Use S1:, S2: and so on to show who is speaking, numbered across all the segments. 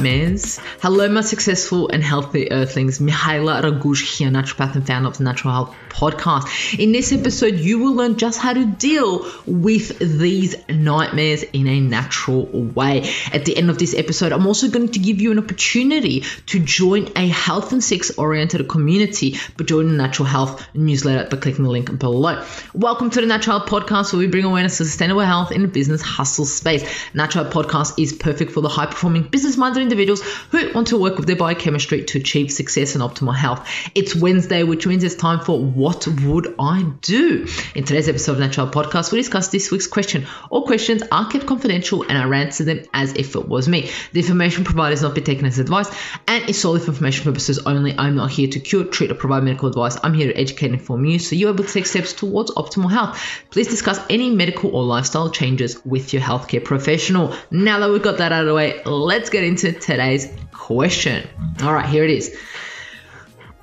S1: Hello, my successful and healthy earthlings. Raguz here, naturopath and founder of the Natural Health Podcast. In this episode, you will learn just how to deal with these nightmares in a natural way. At the end of this episode, I'm also going to give you an opportunity to join a health and sex oriented community by joining the Natural Health newsletter by clicking the link below. Welcome to the Natural Health Podcast, where we bring awareness to sustainable health in the business hustle space. Natural Health Podcast is perfect for the high performing business minded individuals who want to work with their biochemistry to achieve success and optimal health. It's Wednesday, which means it's time for What Would I Do? In today's episode of Natural Podcast, we discuss this week's question. All questions are kept confidential and I answer them as if it was me. The information provided is not be taken as advice and is solely for information purposes only. I'm not here to cure, treat, or provide medical advice. I'm here to educate and inform you so you're able to take steps towards optimal health. Please discuss any medical or lifestyle changes with your healthcare professional. Now that we've got that out of the way, let's get into today's question. All right, here it is.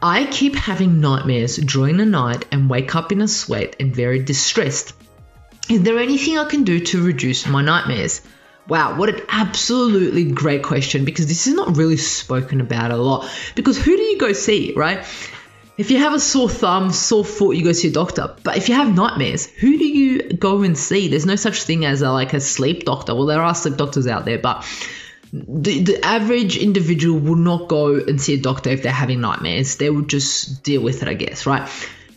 S1: I keep having nightmares during the night and wake up in a sweat and very distressed. Is there anything I can do to reduce my nightmares? Wow, what an absolutely great question because this is not really spoken about a lot. Because who do you go see, right? If you have a sore thumb, sore foot, you go see a doctor. But if you have nightmares, who do you go and see? There's no such thing as a, like a sleep doctor. Well, there are sleep doctors out there, but the, the average individual will not go and see a doctor if they're having nightmares. They will just deal with it, I guess, right?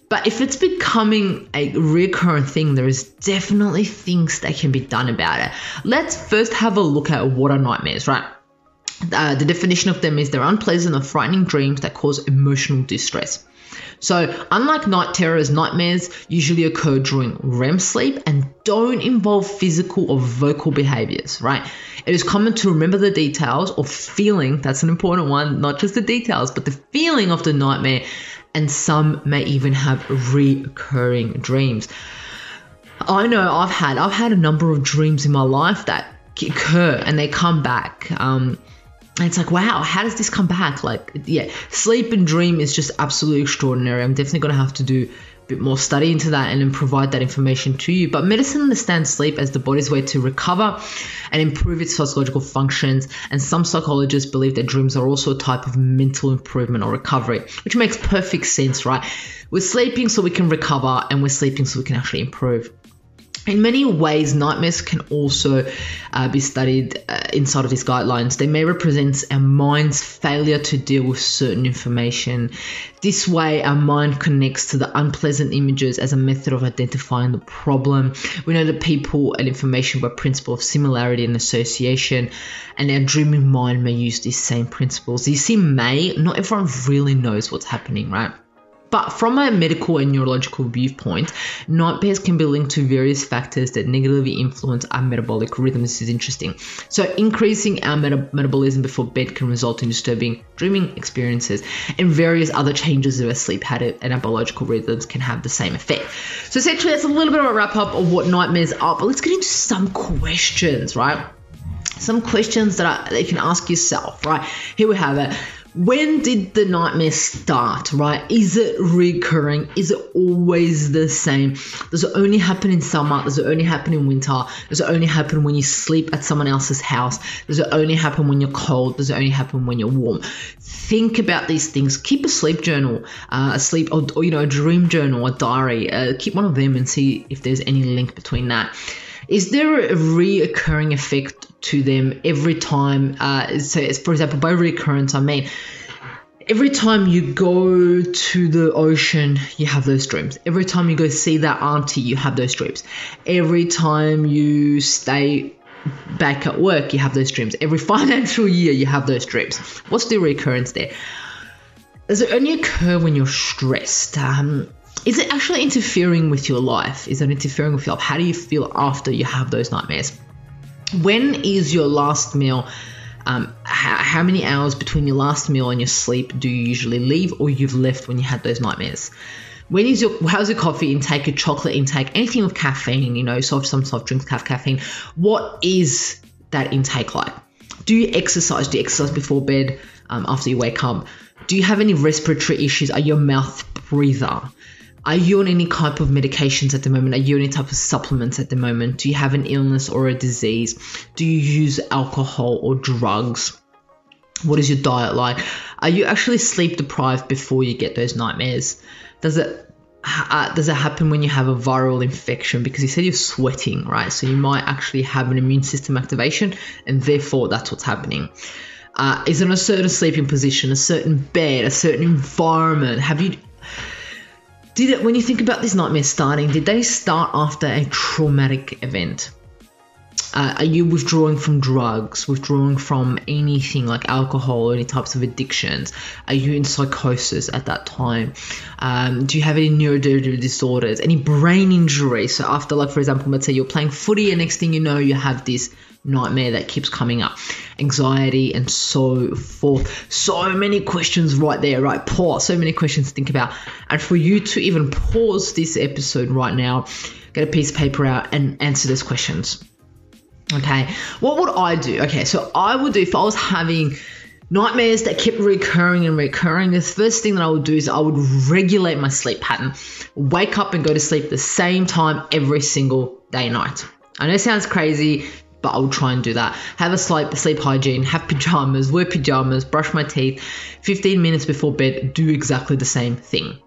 S1: But if it's becoming a recurrent thing, there is definitely things that can be done about it. Let's first have a look at what are nightmares, right? Uh, the definition of them is they're unpleasant or frightening dreams that cause emotional distress. So, unlike night terrors, nightmares usually occur during REM sleep and don't involve physical or vocal behaviors, right? It is common to remember the details or feeling, that's an important one, not just the details, but the feeling of the nightmare, and some may even have recurring dreams. I know I've had I've had a number of dreams in my life that occur and they come back. Um, and it's like, wow, how does this come back? Like, yeah, sleep and dream is just absolutely extraordinary. I'm definitely going to have to do a bit more study into that and then provide that information to you. But medicine understands sleep as the body's way to recover and improve its physiological functions. And some psychologists believe that dreams are also a type of mental improvement or recovery, which makes perfect sense, right? We're sleeping so we can recover, and we're sleeping so we can actually improve. In many ways, nightmares can also uh, be studied uh, inside of these guidelines. They may represent our mind's failure to deal with certain information. This way, our mind connects to the unpleasant images as a method of identifying the problem. We know that people and information by principle of similarity and association, and our dreaming mind may use these same principles. You see, may, not everyone really knows what's happening, right? But from a medical and neurological viewpoint, nightmares can be linked to various factors that negatively influence our metabolic rhythm. This is interesting. So, increasing our meta- metabolism before bed can result in disturbing dreaming experiences, and various other changes of our sleep habit and our biological rhythms can have the same effect. So, essentially, that's a little bit of a wrap up of what nightmares are. But let's get into some questions, right? Some questions that, are, that you can ask yourself, right? Here we have it when did the nightmare start, right? Is it recurring? Is it always the same? Does it only happen in summer? Does it only happen in winter? Does it only happen when you sleep at someone else's house? Does it only happen when you're cold? Does it only happen when you're warm? Think about these things. Keep a sleep journal, uh, a sleep, or, or, you know, a dream journal, a diary. Uh, keep one of them and see if there's any link between that. Is there a reoccurring effect to them every time? Uh, so, it's, for example, by recurrence, I mean every time you go to the ocean, you have those dreams. Every time you go see that auntie, you have those dreams. Every time you stay back at work, you have those dreams. Every financial year, you have those dreams. What's the recurrence there? Does it only occur when you're stressed? Um, is it actually interfering with your life? Is it interfering with your life? How do you feel after you have those nightmares? When is your last meal? Um, how, how many hours between your last meal and your sleep do you usually leave or you've left when you had those nightmares? When is your how's your coffee intake, your chocolate intake, anything with caffeine, you know, soft some soft drinks have caffeine. What is that intake like? Do you exercise? Do you exercise before bed, um, after you wake up? Do you have any respiratory issues? Are you a mouth breather? Are you on any type of medications at the moment? Are you on any type of supplements at the moment? Do you have an illness or a disease? Do you use alcohol or drugs? What is your diet like? Are you actually sleep deprived before you get those nightmares? Does it uh, does it happen when you have a viral infection? Because you said you're sweating, right? So you might actually have an immune system activation, and therefore that's what's happening. Uh, is it a certain sleeping position, a certain bed, a certain environment? Have you did it when you think about these nightmares starting? Did they start after a traumatic event? Uh, are you withdrawing from drugs, withdrawing from anything like alcohol any types of addictions? Are you in psychosis at that time? Um, do you have any neurodivergent disorders, any brain injury? So, after, like, for example, let's say you're playing footy, and next thing you know, you have this nightmare that keeps coming up, anxiety, and so forth. So many questions right there, right? Pause. So many questions to think about. And for you to even pause this episode right now, get a piece of paper out and answer those questions. Okay, what would I do? Okay, so I would do if I was having nightmares that kept recurring and recurring, the first thing that I would do is I would regulate my sleep pattern, wake up and go to sleep the same time every single day and night. I know it sounds crazy, but I'll try and do that. Have a sleep sleep hygiene, have pajamas, wear pajamas, brush my teeth. 15 minutes before bed, do exactly the same thing.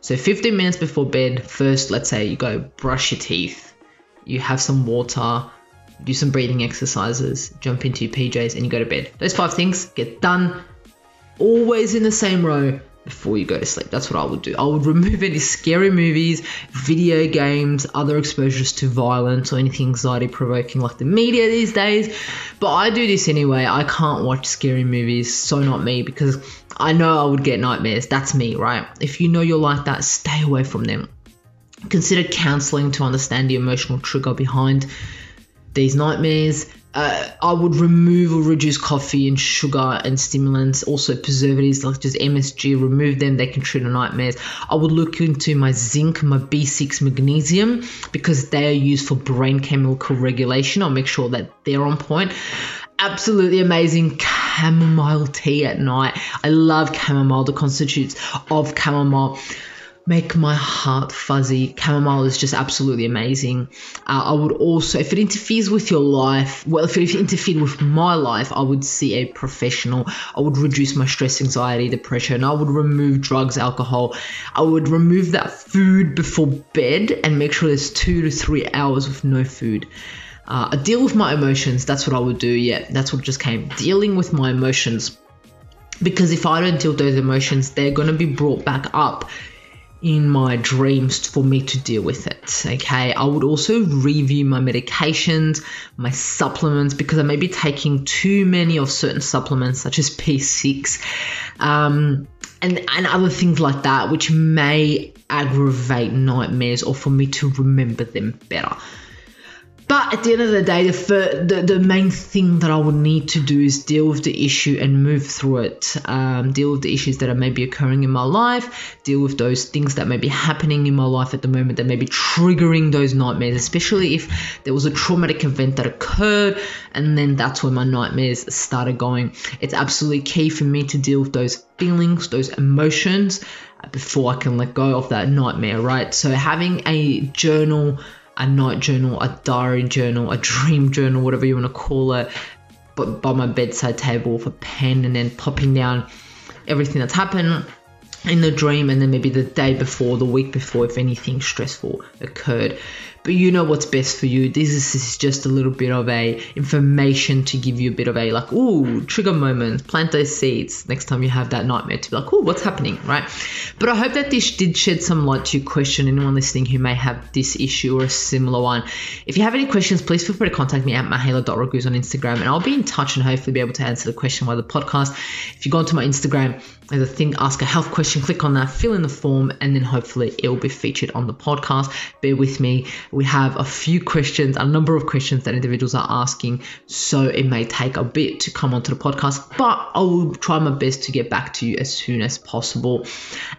S1: So 15 minutes before bed, first let's say you go brush your teeth, you have some water, do some breathing exercises, jump into your PJs, and you go to bed. Those five things get done always in the same row before you go to sleep. That's what I would do. I would remove any scary movies, video games, other exposures to violence or anything anxiety provoking like the media these days. But I do this anyway. I can't watch scary movies, so not me, because I know I would get nightmares. That's me, right? If you know you're like that, stay away from them. Consider counseling to understand the emotional trigger behind these nightmares. Uh, I would remove or reduce coffee and sugar and stimulants, also preservatives like just MSG, remove them, they can trigger nightmares. I would look into my zinc, my B6 magnesium, because they are used for brain chemical regulation. I'll make sure that they're on point. Absolutely amazing chamomile tea at night. I love chamomile, the constitutes of chamomile make my heart fuzzy. Chamomile is just absolutely amazing. Uh, I would also, if it interferes with your life, well, if it interfered with my life, I would see a professional. I would reduce my stress, anxiety, depression. And I would remove drugs, alcohol. I would remove that food before bed and make sure there's two to three hours with no food. Uh, I deal with my emotions. That's what I would do. Yeah, that's what just came. Dealing with my emotions. Because if I don't deal with those emotions, they're going to be brought back up in my dreams for me to deal with it. Okay, I would also review my medications, my supplements, because I may be taking too many of certain supplements, such as B6, um, and, and other things like that, which may aggravate nightmares or for me to remember them better. But at the end of the day, the, fir- the, the main thing that I would need to do is deal with the issue and move through it. Um, deal with the issues that are maybe occurring in my life. Deal with those things that may be happening in my life at the moment that may be triggering those nightmares, especially if there was a traumatic event that occurred, and then that's when my nightmares started going. It's absolutely key for me to deal with those feelings, those emotions, before I can let go of that nightmare, right? So having a journal a night journal, a diary journal, a dream journal, whatever you want to call it, but by my bedside table with a pen and then popping down everything that's happened in the dream and then maybe the day before, the week before, if anything stressful occurred but you know what's best for you. This is just a little bit of a information to give you a bit of a like, ooh, trigger moment, plant those seeds next time you have that nightmare to be like, ooh, what's happening, right? But I hope that this did shed some light to your question. Anyone listening who may have this issue or a similar one. If you have any questions, please feel free to contact me at mihaela.raguz on Instagram and I'll be in touch and hopefully be able to answer the question via the podcast. If you go onto my Instagram, there's a thing, ask a health question, click on that, fill in the form, and then hopefully it will be featured on the podcast. Bear with me. We have a few questions, a number of questions that individuals are asking, so it may take a bit to come onto the podcast, but I will try my best to get back to you as soon as possible.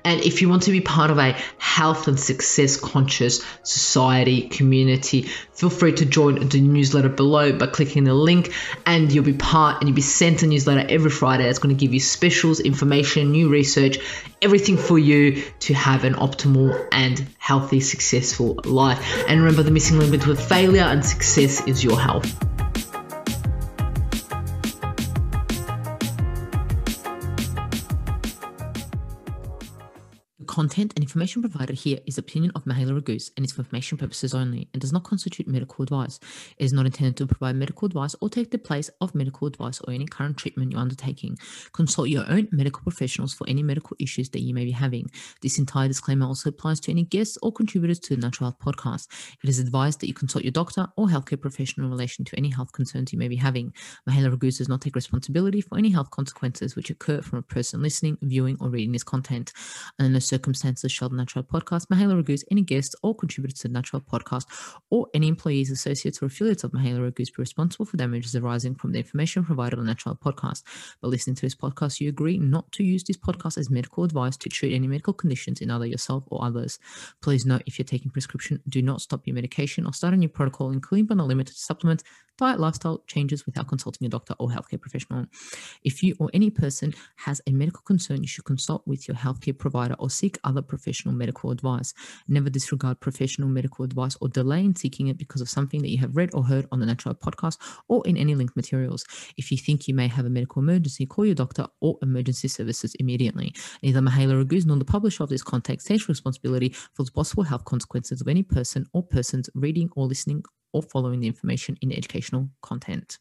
S1: And if you want to be part of a health and success conscious society community, feel free to join the newsletter below by clicking the link, and you'll be part and you'll be sent a newsletter every Friday. It's going to give you specials, information new research, everything for you to have an optimal and healthy, successful life. And remember, the missing link between failure and success is your health. Content and information provided here is opinion of Mihaela Raguz and is for information purposes only and does not constitute medical advice. It is not intended to provide medical advice or take the place of medical advice or any current treatment you're undertaking. Consult your own medical professionals for any medical issues that you may be having. This entire disclaimer also applies to any guests or contributors to the Natural Health Podcast. It is advised that you consult your doctor or healthcare professional in relation to any health concerns you may be having. Mihaela Raguz does not take responsibility for any health consequences which occur from a person listening, viewing, or reading this content. And in the circumstances shall the Natural Podcast, Mihaela Raguz, any guests or contributors to the Natural Podcast, or any employees, associates, or affiliates of Mihaela Raguz be responsible for damages arising from the information provided on the Natural Podcast. By listening to this podcast, you agree not to use this podcast as medical advice to treat any medical conditions in either yourself or others. Please note if you're taking prescription, do not stop your medication or start a new protocol, including but not limited to supplements diet lifestyle changes without consulting a doctor or healthcare professional. If you or any person has a medical concern, you should consult with your healthcare provider or seek other professional medical advice. Never disregard professional medical advice or delay in seeking it because of something that you have read or heard on the Natural podcast or in any linked materials. If you think you may have a medical emergency, call your doctor or emergency services immediately. Neither Mihaela Raguz nor the publisher of this content takes responsibility for the possible health consequences of any person or persons reading or listening or following the information in educational content.